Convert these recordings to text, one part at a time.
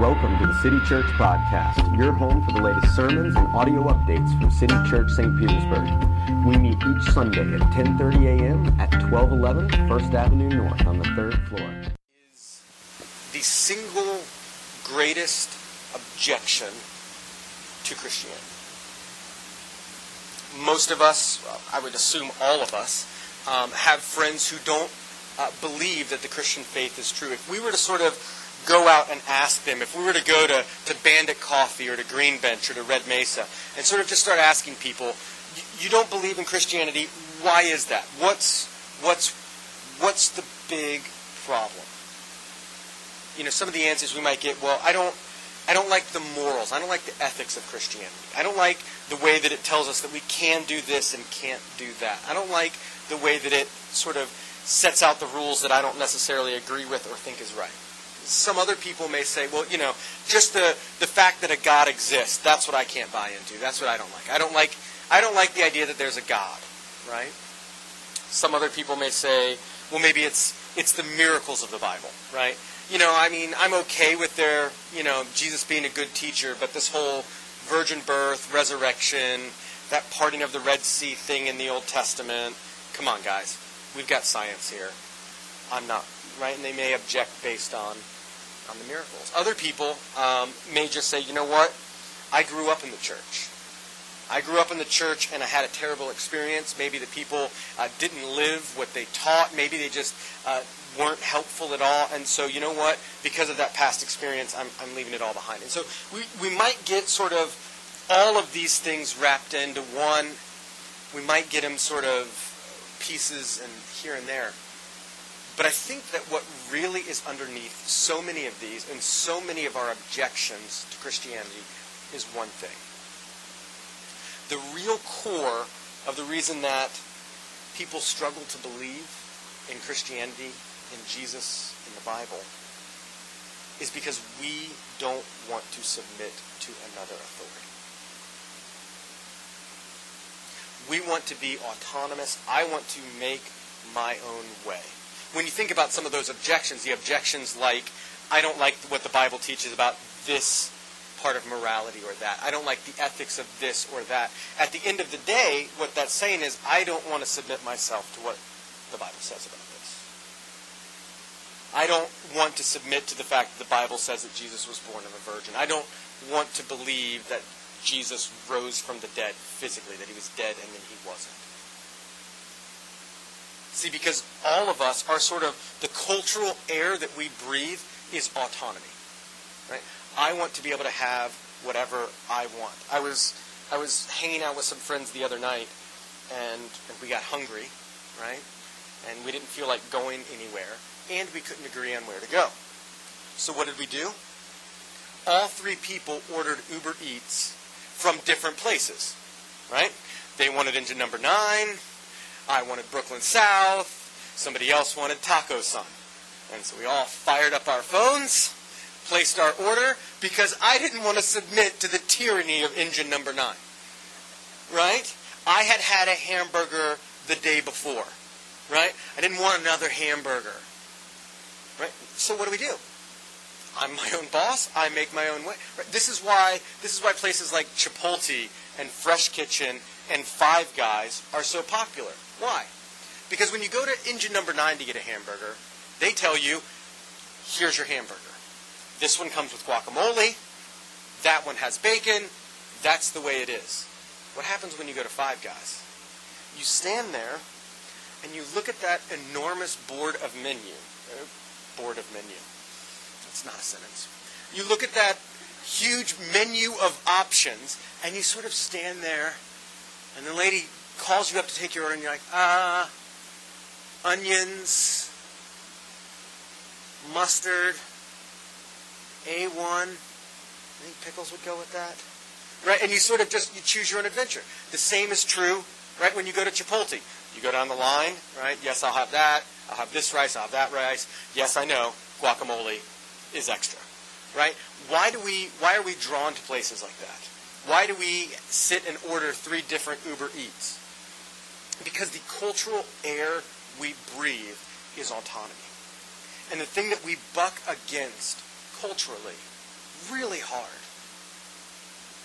Welcome to the City Church Podcast, your home for the latest sermons and audio updates from City Church St. Petersburg. We meet each Sunday at 10:30 a.m. at 1211 First Avenue North on the third floor. is the single greatest objection to Christianity. Most of us, I would assume all of us, um, have friends who don't uh, believe that the Christian faith is true. If we were to sort of go out and ask them, if we were to go to, to Bandit Coffee or to Green Bench or to Red Mesa and sort of just start asking people, "You- don't believe in Christianity, why is that? What's, what's, what's the big problem? you know, some of the answers we might get, well, I don't, I don't like the morals. I don't like the ethics of Christianity. I don't like the way that it tells us that we can do this and can't do that. I don't like the way that it sort of sets out the rules that I don't necessarily agree with or think is right. Some other people may say, well, you know, just the, the fact that a God exists, that's what I can't buy into. That's what I don't like. I don't like I don't like the idea that there's a God, right? Some other people may say, well, maybe it's it's the miracles of the Bible, right? You know, I mean, I'm okay with their, you know, Jesus being a good teacher, but this whole virgin birth, resurrection, that parting of the Red Sea thing in the Old Testament, come on, guys. We've got science here. I'm not, right? And they may object based on on the miracles. Other people um, may just say, you know what? I grew up in the church. I grew up in the church and I had a terrible experience. Maybe the people uh, didn't live what they taught. Maybe they just uh, weren't helpful at all. And so, you know what? Because of that past experience, I'm, I'm leaving it all behind. And so, we, we might get sort of all of these things wrapped into one. We might get them sort of pieces and here and there. But I think that what really is underneath so many of these and so many of our objections to Christianity is one thing the real core of the reason that people struggle to believe in Christianity, in Jesus, in the Bible, is because we don't want to submit to another authority. We want to be autonomous. I want to make my own way. When you think about some of those objections, the objections like, I don't like what the Bible teaches about this part of morality or that. I don't like the ethics of this or that. At the end of the day, what that's saying is, I don't want to submit myself to what the Bible says about this. I don't want to submit to the fact that the Bible says that Jesus was born of a virgin. I don't want to believe that Jesus rose from the dead physically, that he was dead and then he wasn't. See, because all of us are sort of the cultural air that we breathe is autonomy. Right? I want to be able to have whatever I want. I was I was hanging out with some friends the other night and, and we got hungry, right? And we didn't feel like going anywhere and we couldn't agree on where to go. So what did we do? All three people ordered Uber Eats from different places, right? They wanted Engine number 9, I wanted Brooklyn South, somebody else wanted Taco Sun. And so we all fired up our phones, placed our order, because I didn't want to submit to the tyranny of engine number 9. Right? I had had a hamburger the day before. Right? I didn't want another hamburger. Right? So what do we do? I'm my own boss. I make my own way. Right? This is why this is why places like Chipotle and Fresh Kitchen and Five Guys are so popular. Why? Because when you go to engine number nine to get a hamburger, they tell you, here's your hamburger. This one comes with guacamole. That one has bacon. That's the way it is. What happens when you go to Five Guys? You stand there and you look at that enormous board of menu. uh, Board of menu. That's not a sentence. You look at that huge menu of options and you sort of stand there and the lady calls you up to take your order and you're like, ah, onions, mustard, A1. I think pickles would go with that. Right? And you sort of just you choose your own adventure. The same is true, right, when you go to Chipotle. You go down the line, right? Yes, I'll have that. I'll have this rice, I'll have that rice. Yes, I know, guacamole is extra. Right? Why do we why are we drawn to places like that? Why do we sit and order three different Uber Eats? Because the cultural air we breathe is autonomy. And the thing that we buck against culturally really hard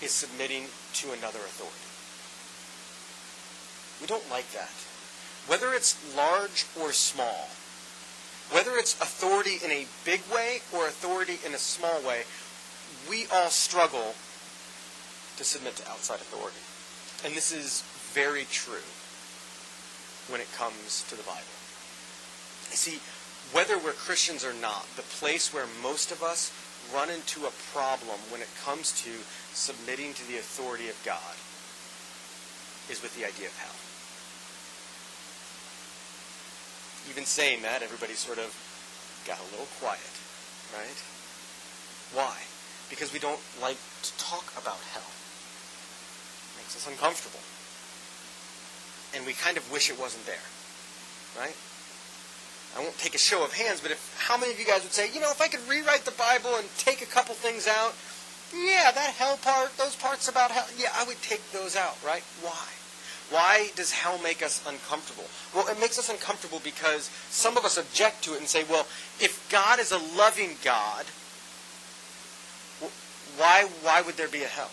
is submitting to another authority. We don't like that. Whether it's large or small, whether it's authority in a big way or authority in a small way, we all struggle to submit to outside authority. And this is very true when it comes to the Bible. You see, whether we're Christians or not, the place where most of us run into a problem when it comes to submitting to the authority of God is with the idea of hell. Even saying that, everybody sort of got a little quiet, right? Why? Because we don't like to talk about hell. Makes us uncomfortable. And we kind of wish it wasn't there, right? I won't take a show of hands, but if how many of you guys would say, you know, if I could rewrite the Bible and take a couple things out, yeah, that hell part, those parts about hell, yeah, I would take those out, right? Why? Why does hell make us uncomfortable? Well, it makes us uncomfortable because some of us object to it and say, well, if God is a loving God, why, why would there be a hell?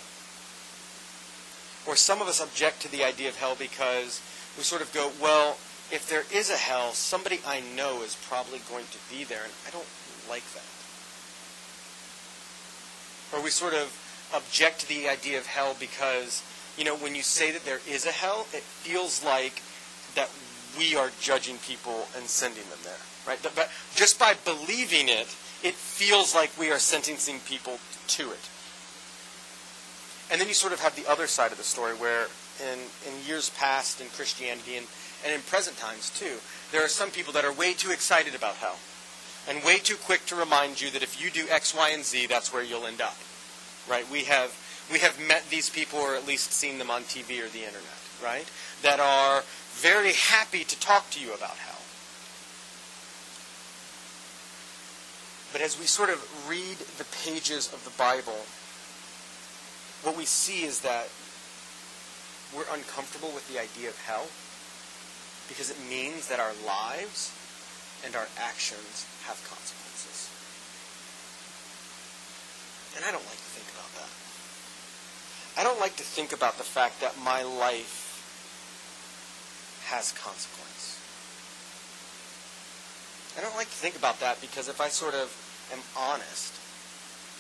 Or some of us object to the idea of hell because we sort of go, well, if there is a hell, somebody I know is probably going to be there, and I don't like that. Or we sort of object to the idea of hell because, you know, when you say that there is a hell, it feels like that we are judging people and sending them there, right? But just by believing it, it feels like we are sentencing people to it. And then you sort of have the other side of the story where in, in years past in Christianity and and in present times too, there are some people that are way too excited about hell and way too quick to remind you that if you do X, Y, and Z, that's where you'll end up. Right? We have we have met these people or at least seen them on TV or the internet, right? That are very happy to talk to you about hell. But as we sort of read the pages of the Bible, what we see is that we're uncomfortable with the idea of hell because it means that our lives and our actions have consequences. And I don't like to think about that. I don't like to think about the fact that my life has consequence. I don't like to think about that because if I sort of am honest,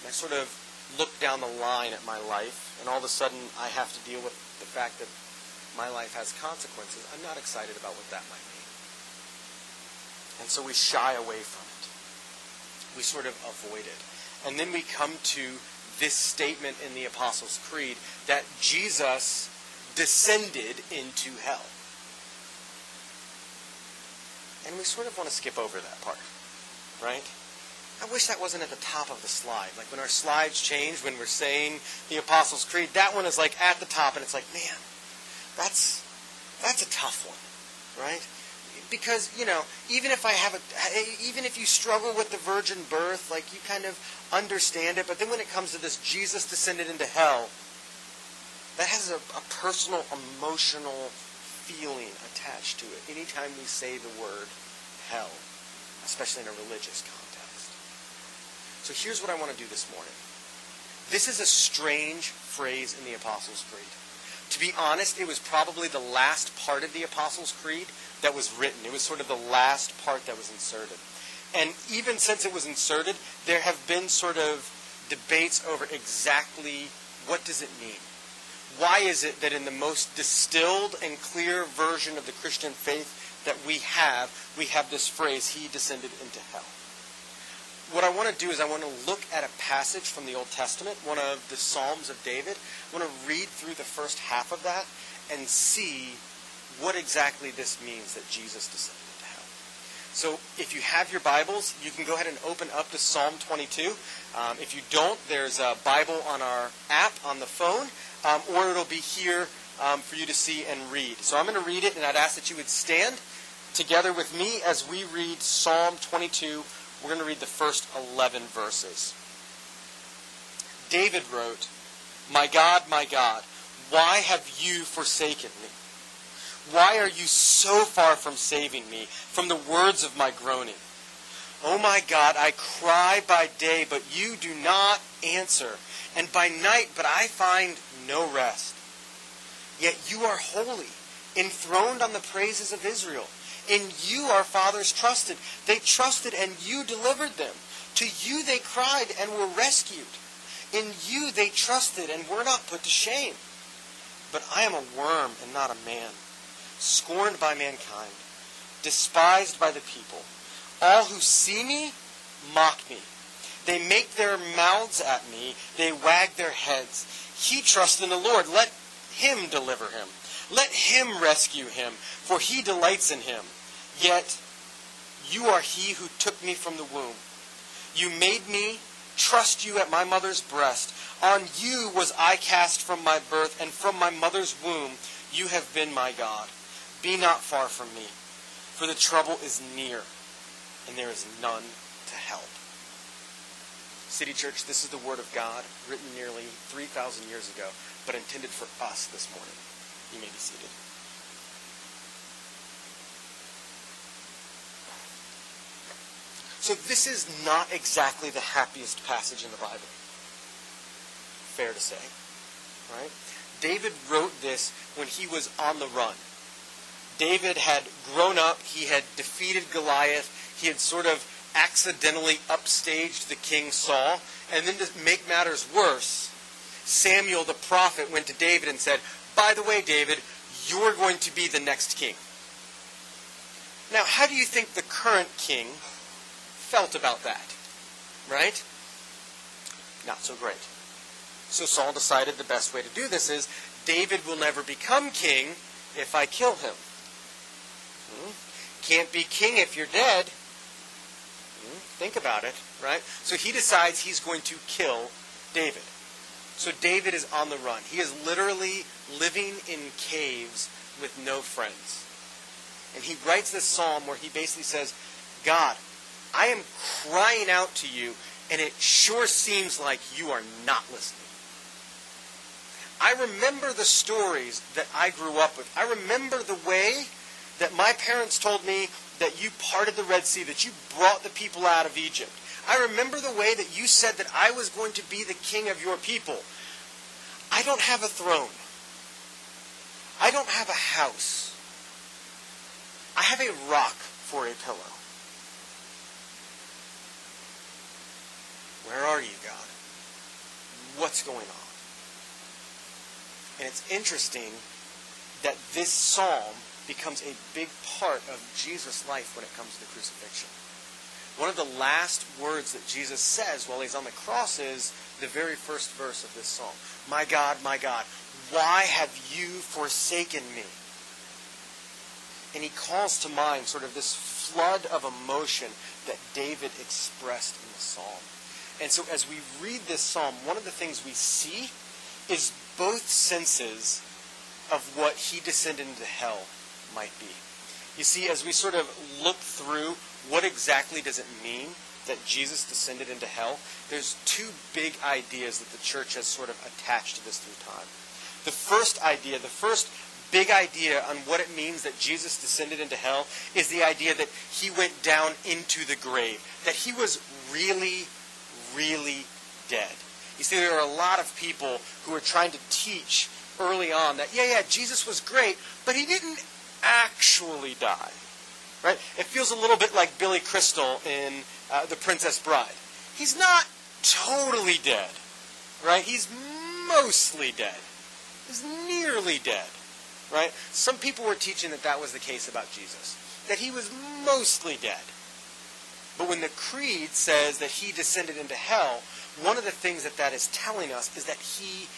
I sort of look down the line at my life, and all of a sudden I have to deal with the fact that my life has consequences, I'm not excited about what that might mean. And so we shy away from it. We sort of avoid it. And then we come to this statement in the Apostles' Creed that Jesus descended into hell. And we sort of want to skip over that part, right? I wish that wasn't at the top of the slide. Like when our slides change, when we're saying the Apostles' Creed, that one is like at the top, and it's like, man, that's that's a tough one, right? Because you know, even if I have a, even if you struggle with the virgin birth, like you kind of understand it, but then when it comes to this, Jesus descended into hell. That has a, a personal, emotional feeling attached to it. Anytime we say the word hell, especially in a religious context. So here's what I want to do this morning. This is a strange phrase in the Apostles' Creed. To be honest, it was probably the last part of the Apostles' Creed that was written. It was sort of the last part that was inserted. And even since it was inserted, there have been sort of debates over exactly what does it mean. Why is it that in the most distilled and clear version of the Christian faith that we have, we have this phrase, He descended into hell? What I want to do is I want to look at a passage from the Old Testament, one of the Psalms of David. I want to read through the first half of that and see what exactly this means that Jesus descended into hell. So if you have your Bibles, you can go ahead and open up to Psalm 22. Um, if you don't, there's a Bible on our app on the phone, um, or it'll be here um, for you to see and read. So I'm going to read it, and I'd ask that you would stand together with me as we read Psalm 22 we're going to read the first 11 verses. David wrote, My God, my God, why have you forsaken me? Why are you so far from saving me from the words of my groaning? Oh my God, I cry by day, but you do not answer, and by night, but I find no rest. Yet you are holy, enthroned on the praises of Israel. In you our fathers trusted. They trusted, and you delivered them. To you they cried and were rescued. In you they trusted and were not put to shame. But I am a worm and not a man, scorned by mankind, despised by the people. All who see me mock me. They make their mouths at me. They wag their heads. He trusts in the Lord. Let him deliver him. Let him rescue him, for he delights in him. Yet you are he who took me from the womb. You made me trust you at my mother's breast. On you was I cast from my birth, and from my mother's womb you have been my God. Be not far from me, for the trouble is near, and there is none to help. City Church, this is the Word of God, written nearly 3,000 years ago, but intended for us this morning. You may be seated. So this is not exactly the happiest passage in the Bible. Fair to say, right? David wrote this when he was on the run. David had grown up, he had defeated Goliath, he had sort of accidentally upstaged the king Saul, and then to make matters worse, Samuel the prophet went to David and said, By the way, David, you're going to be the next king. Now, how do you think the current king felt about that? Right? Not so great. So Saul decided the best way to do this is David will never become king if I kill him. Hmm? Can't be king if you're dead. Hmm? Think about it, right? So he decides he's going to kill David. So David is on the run. He is literally living in caves with no friends. And he writes this psalm where he basically says, God, I am crying out to you, and it sure seems like you are not listening. I remember the stories that I grew up with. I remember the way that my parents told me that you parted the Red Sea, that you brought the people out of Egypt. I remember the way that you said that I was going to be the king of your people. I don't have a throne. I don't have a house. I have a rock for a pillow. Where are you, God? What's going on? And it's interesting that this psalm becomes a big part of Jesus' life when it comes to the crucifixion. One of the last words that Jesus says while he's on the cross is the very first verse of this psalm My God, my God, why have you forsaken me? And he calls to mind sort of this flood of emotion that David expressed in the psalm. And so as we read this psalm, one of the things we see is both senses of what he descended into hell might be. You see, as we sort of look through what exactly does it mean that Jesus descended into hell, there's two big ideas that the church has sort of attached to this through time. The first idea, the first big idea on what it means that Jesus descended into hell is the idea that he went down into the grave, that he was really, see, there are a lot of people who are trying to teach early on that, yeah, yeah, Jesus was great, but he didn't actually die. Right? It feels a little bit like Billy Crystal in uh, The Princess Bride. He's not totally dead. Right? He's mostly dead. He's nearly dead. Right? Some people were teaching that that was the case about Jesus. That he was mostly dead. But when the creed says that he descended into hell, one of the things that that is telling us is that he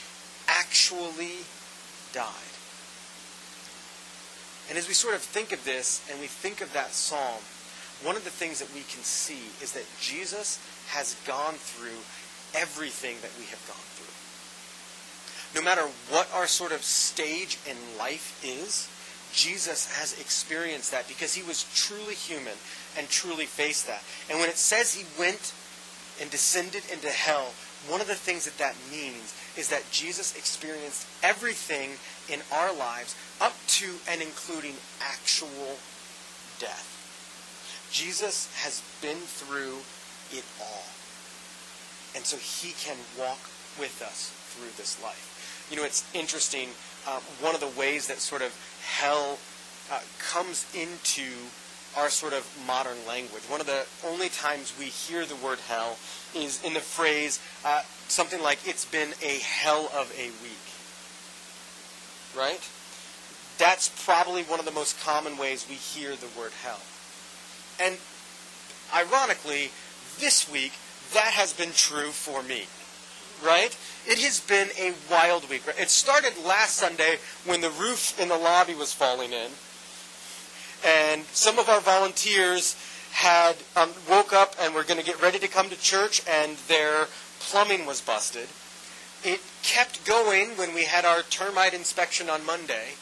actually died. And as we sort of think of this and we think of that psalm, one of the things that we can see is that Jesus has gone through everything that we have gone through. No matter what our sort of stage in life is, Jesus has experienced that because he was truly human and truly faced that. And when it says he went and descended into hell, one of the things that that means is that Jesus experienced everything in our lives up to and including actual death. Jesus has been through it all. And so he can walk with us through this life. You know, it's interesting. Uh, one of the ways that sort of hell uh, comes into our sort of modern language. One of the only times we hear the word hell is in the phrase uh, something like, it's been a hell of a week. Right? That's probably one of the most common ways we hear the word hell. And ironically, this week, that has been true for me. Right? It has been a wild week. It started last Sunday when the roof in the lobby was falling in. And some of our volunteers had um, woke up and were going to get ready to come to church, and their plumbing was busted. It kept going when we had our termite inspection on Monday.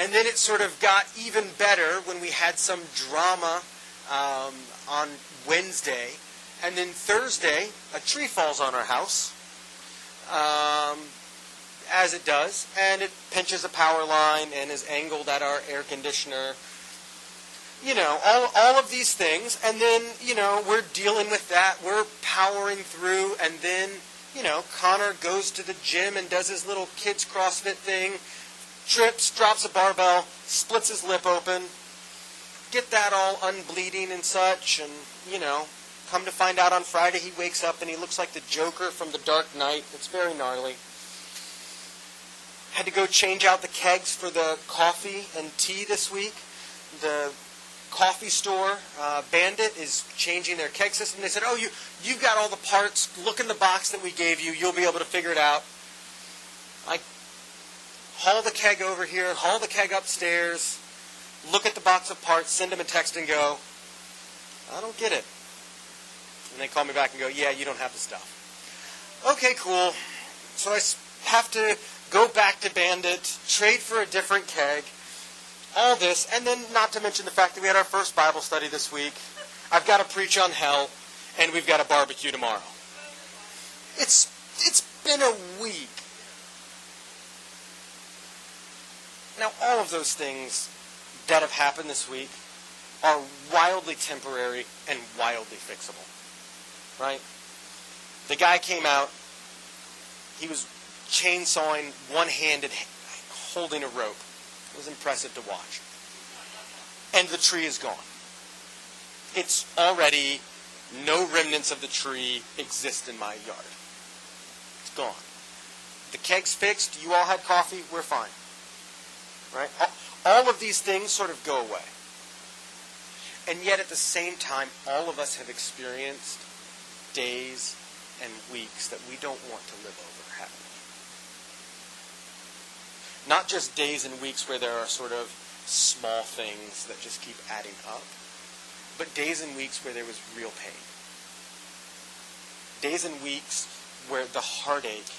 And then it sort of got even better when we had some drama um, on Wednesday. And then Thursday, a tree falls on our house, um, as it does, and it pinches a power line and is angled at our air conditioner. You know, all, all of these things, and then, you know, we're dealing with that. We're powering through, and then, you know, Connor goes to the gym and does his little kids CrossFit thing, trips, drops a barbell, splits his lip open, get that all unbleeding and such, and, you know, come to find out on Friday he wakes up and he looks like the Joker from The Dark Knight. It's very gnarly. Had to go change out the kegs for the coffee and tea this week. The coffee store, uh, Bandit, is changing their keg system. They said, "Oh, you you've got all the parts. Look in the box that we gave you. You'll be able to figure it out." I haul the keg over here, haul the keg upstairs, look at the box of parts, send them a text, and go, "I don't get it." And they call me back and go, "Yeah, you don't have the stuff." Okay, cool. So I have to go back to Bandit, trade for a different keg all this, and then not to mention the fact that we had our first Bible study this week. I've got to preach on hell, and we've got a barbecue tomorrow. It's it's been a week. Now, all of those things that have happened this week are wildly temporary and wildly fixable. Right? The guy came out, he was chainsawing one handed, holding a rope. It was impressive to watch. And the tree is gone. It's already, no remnants of the tree exist in my yard. It's gone. The keg's fixed. You all had coffee. We're fine. Right? All of these things sort of go away. And yet, at the same time, all of us have experienced days and weeks that we don't want to live over, haven't? Not just days and weeks where there are sort of small things that just keep adding up, but days and weeks where there was real pain. Days and weeks where the heartache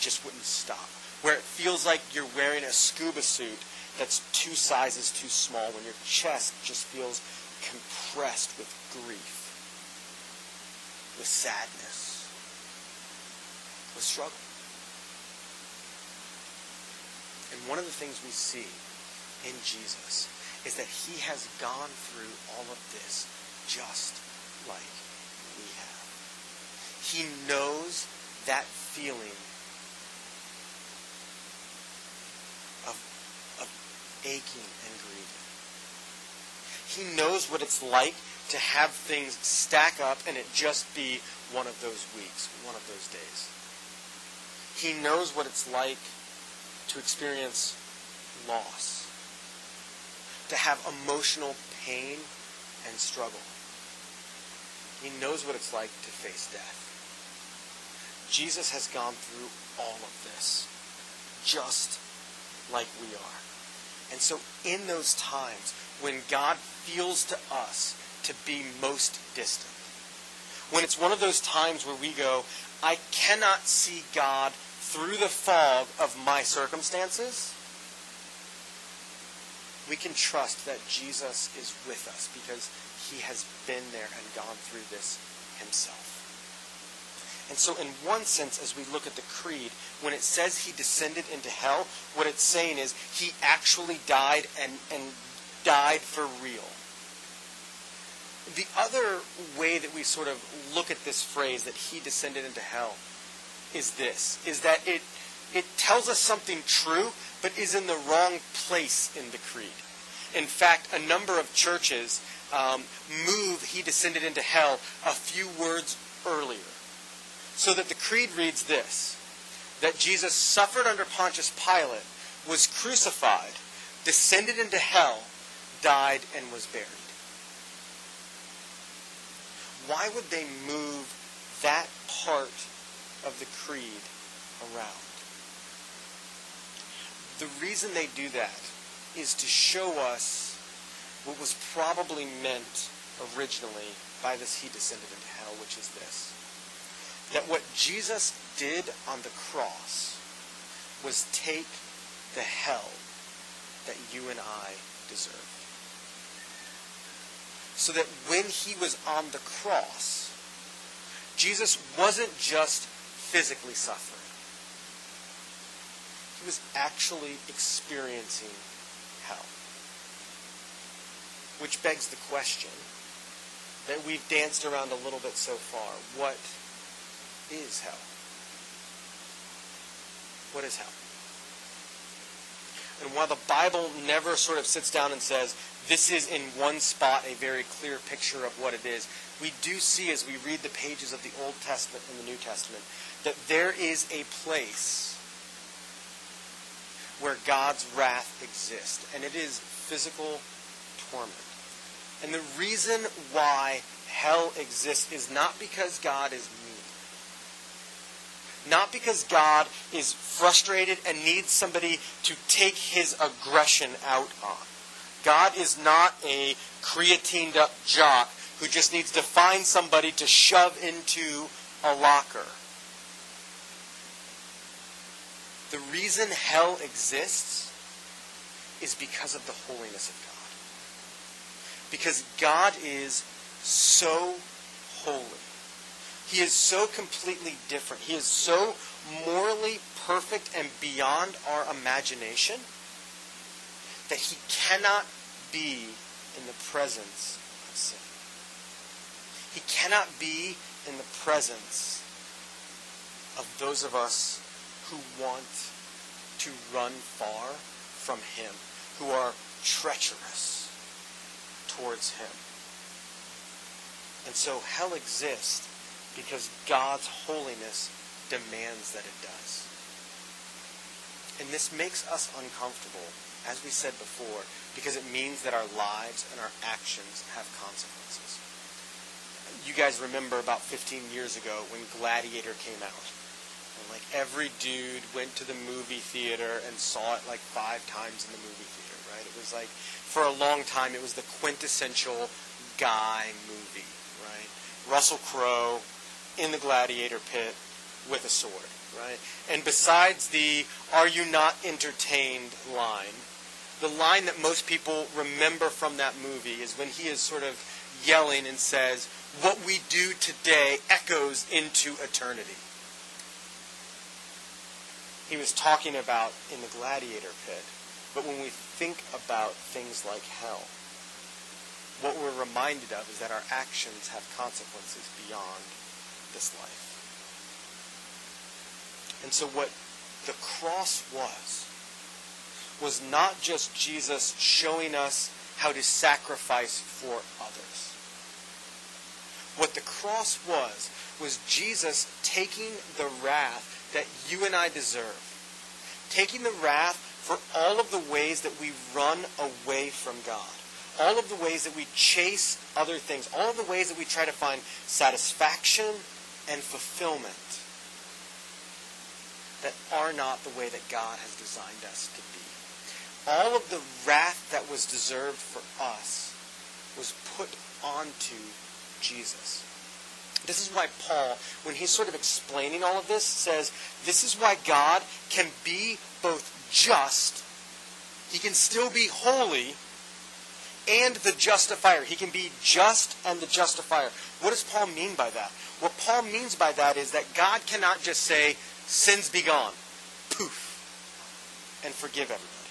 just wouldn't stop. Where it feels like you're wearing a scuba suit that's two sizes too small, when your chest just feels compressed with grief, with sadness, with struggle. And one of the things we see in Jesus is that he has gone through all of this just like we have. He knows that feeling of, of aching and grieving. He knows what it's like to have things stack up and it just be one of those weeks, one of those days. He knows what it's like to experience loss, to have emotional pain and struggle. He knows what it's like to face death. Jesus has gone through all of this, just like we are. And so, in those times when God feels to us to be most distant, when it's one of those times where we go, I cannot see God through the fog of my circumstances, we can trust that Jesus is with us because he has been there and gone through this himself. And so, in one sense, as we look at the creed, when it says he descended into hell, what it's saying is he actually died and, and died for real. The other way that we sort of look at this phrase that he descended into hell is this, is that it, it tells us something true, but is in the wrong place in the creed. In fact, a number of churches um, move he descended into hell a few words earlier. So that the creed reads this that Jesus suffered under Pontius Pilate, was crucified, descended into hell, died, and was buried. Why would they move that part of the creed around? The reason they do that is to show us what was probably meant originally by this he descended into hell, which is this. That what Jesus did on the cross was take the hell that you and I deserve. So that when he was on the cross, Jesus wasn't just physically suffering. He was actually experiencing hell. Which begs the question that we've danced around a little bit so far. What is hell? What is hell? And while the Bible never sort of sits down and says, this is in one spot a very clear picture of what it is, we do see as we read the pages of the Old Testament and the New Testament that there is a place where God's wrath exists, and it is physical torment. And the reason why hell exists is not because God is mean. Not because God is frustrated and needs somebody to take his aggression out on. God is not a creatined up jock who just needs to find somebody to shove into a locker. The reason hell exists is because of the holiness of God. Because God is so holy. He is so completely different. He is so morally perfect and beyond our imagination that he cannot be in the presence of sin. He cannot be in the presence of those of us who want to run far from him, who are treacherous towards him. And so hell exists because God's holiness demands that it does. And this makes us uncomfortable, as we said before, because it means that our lives and our actions have consequences. You guys remember about 15 years ago when Gladiator came out. And like every dude went to the movie theater and saw it like five times in the movie theater, right? It was like, for a long time, it was the quintessential guy movie, right? Russell Crowe in the gladiator pit with a sword, right? And besides the are you not entertained line, the line that most people remember from that movie is when he is sort of yelling and says, What we do today echoes into eternity. He was talking about in the gladiator pit. But when we think about things like hell, what we're reminded of is that our actions have consequences beyond this life. And so, what the cross was, was not just Jesus showing us how to sacrifice for others. What the cross was, was Jesus taking the wrath that you and I deserve, taking the wrath for all of the ways that we run away from God all of the ways that we chase other things, all of the ways that we try to find satisfaction and fulfillment that are not the way that God has designed us to be. All of the wrath that was deserved for us was put onto Jesus. This is why Paul, when he's sort of explaining all of this, says this is why God can be both just, he can still be holy, and the justifier. He can be just and the justifier. What does Paul mean by that? What Paul means by that is that God cannot just say, sins be gone, poof, and forgive everybody.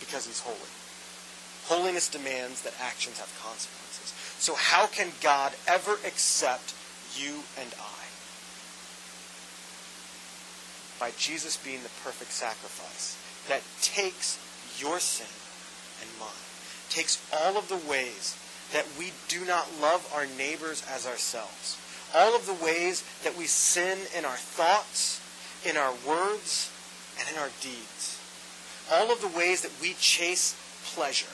Because he's holy. Holiness demands that actions have consequences. So how can God ever accept you and I? By Jesus being the perfect sacrifice that takes your sin and mine, takes all of the ways that we do not love our neighbors as ourselves, all of the ways that we sin in our thoughts, in our words, and in our deeds, all of the ways that we chase pleasure,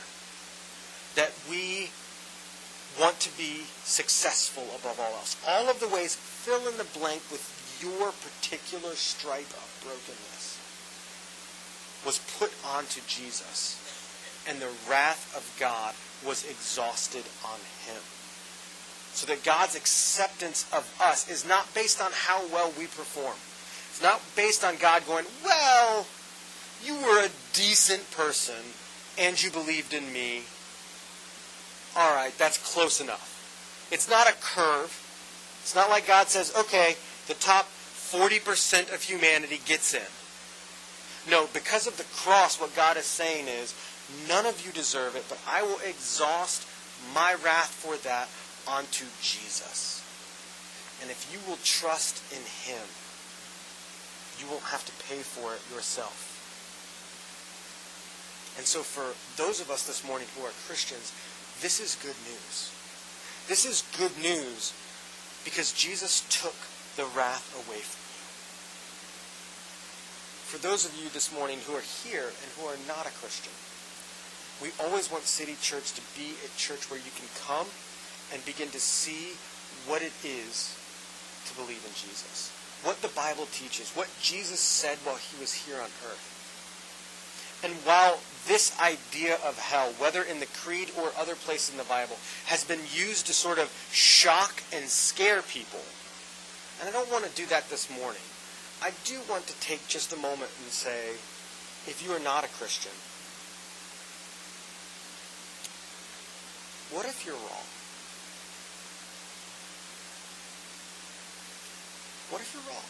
that we want to be successful above all else, all of the ways, fill in the blank with your particular stripe of brokenness, was put onto Jesus, and the wrath of God was exhausted on him. So that God's acceptance of us is not based on how well we perform. It's not based on God going, well, you were a decent person and you believed in me. All right, that's close enough. It's not a curve. It's not like God says, okay, the top 40% of humanity gets in. No, because of the cross, what God is saying is, none of you deserve it, but I will exhaust my wrath for that onto Jesus. And if you will trust in Him, you won't have to pay for it yourself. And so, for those of us this morning who are Christians, this is good news. This is good news because Jesus took the wrath away from you. For those of you this morning who are here and who are not a Christian, we always want City Church to be a church where you can come and begin to see what it is to believe in Jesus. What the Bible teaches, what Jesus said while he was here on earth. And while this idea of hell, whether in the Creed or other places in the Bible, has been used to sort of shock and scare people, and I don't want to do that this morning, I do want to take just a moment and say, if you are not a Christian, what if you're wrong? What if you're wrong?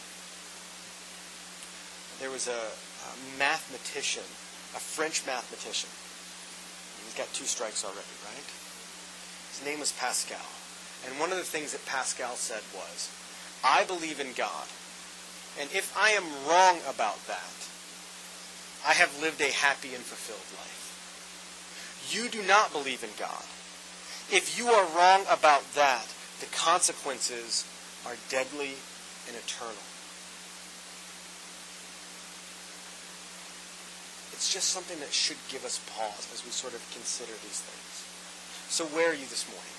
There was a, a mathematician, a French mathematician. He's got two strikes already, right? His name was Pascal. And one of the things that Pascal said was, I believe in God. And if I am wrong about that, I have lived a happy and fulfilled life. You do not believe in God. If you are wrong about that, the consequences are deadly and eternal. It's just something that should give us pause as we sort of consider these things. So, where are you this morning?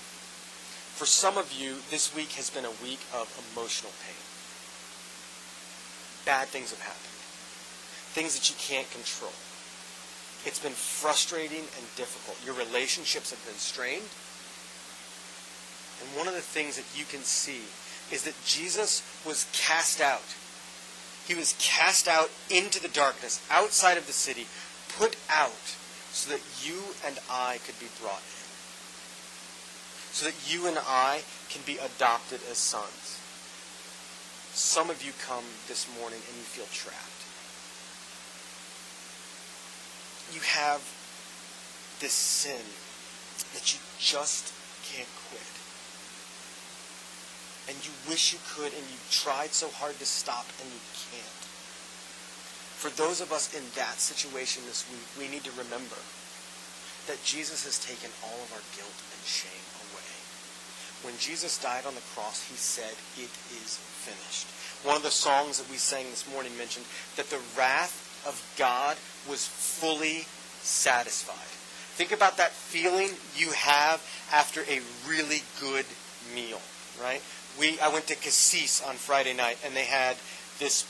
For some of you, this week has been a week of emotional pain. Bad things have happened, things that you can't control. It's been frustrating and difficult. Your relationships have been strained. And one of the things that you can see is that Jesus was cast out. He was cast out into the darkness, outside of the city, put out, so that you and I could be brought in. So that you and I can be adopted as sons. Some of you come this morning and you feel trapped. You have this sin that you just can't quit and you wish you could, and you've tried so hard to stop, and you can't. For those of us in that situation this week, we need to remember that Jesus has taken all of our guilt and shame away. When Jesus died on the cross, he said, It is finished. One of the songs that we sang this morning mentioned that the wrath of God was fully satisfied. Think about that feeling you have after a really good meal, right? We I went to Cassis on Friday night, and they had this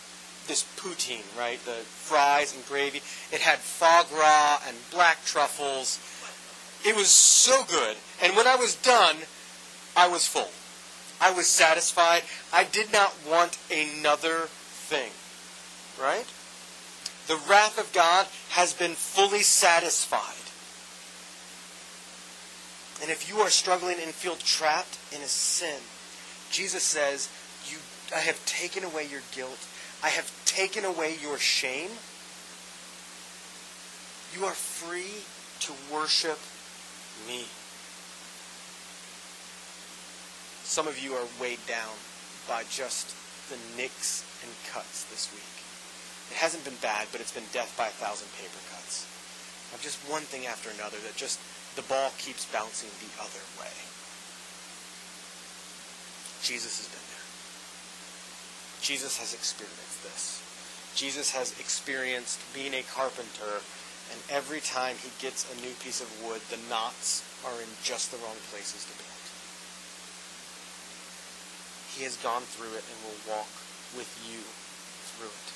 this poutine, right? The fries and gravy. It had foie gras and black truffles. It was so good. And when I was done, I was full. I was satisfied. I did not want another thing. Right? The wrath of God has been fully satisfied. And if you are struggling and feel trapped in a sin, Jesus says, you, I have taken away your guilt. I have taken away your shame. You are free to worship me. Some of you are weighed down by just the nicks and cuts this week. It hasn't been bad, but it's been death by a thousand paper cuts. Of just one thing after another that just the ball keeps bouncing the other way. Jesus has been there. Jesus has experienced this. Jesus has experienced being a carpenter, and every time he gets a new piece of wood, the knots are in just the wrong places to build. He has gone through it and will walk with you through it.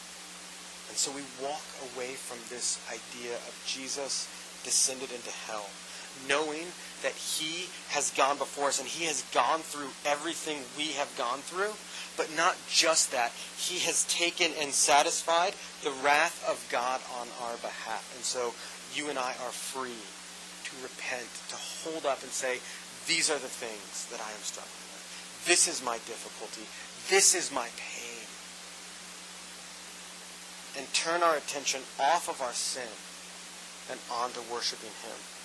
And so we walk away from this idea of Jesus descended into hell, knowing that he has gone before us and he has gone through everything we have gone through. But not just that, he has taken and satisfied the wrath of God on our behalf. And so you and I are free to repent, to hold up and say, These are the things that I am struggling with. This is my difficulty. This is my pain. And turn our attention off of our sin and on to worshiping Him.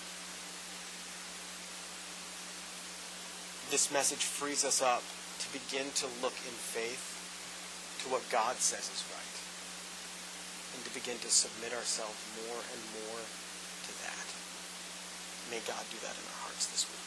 This message frees us up to begin to look in faith to what God says is right. And to begin to submit ourselves more and more to that. May God do that in our hearts this week.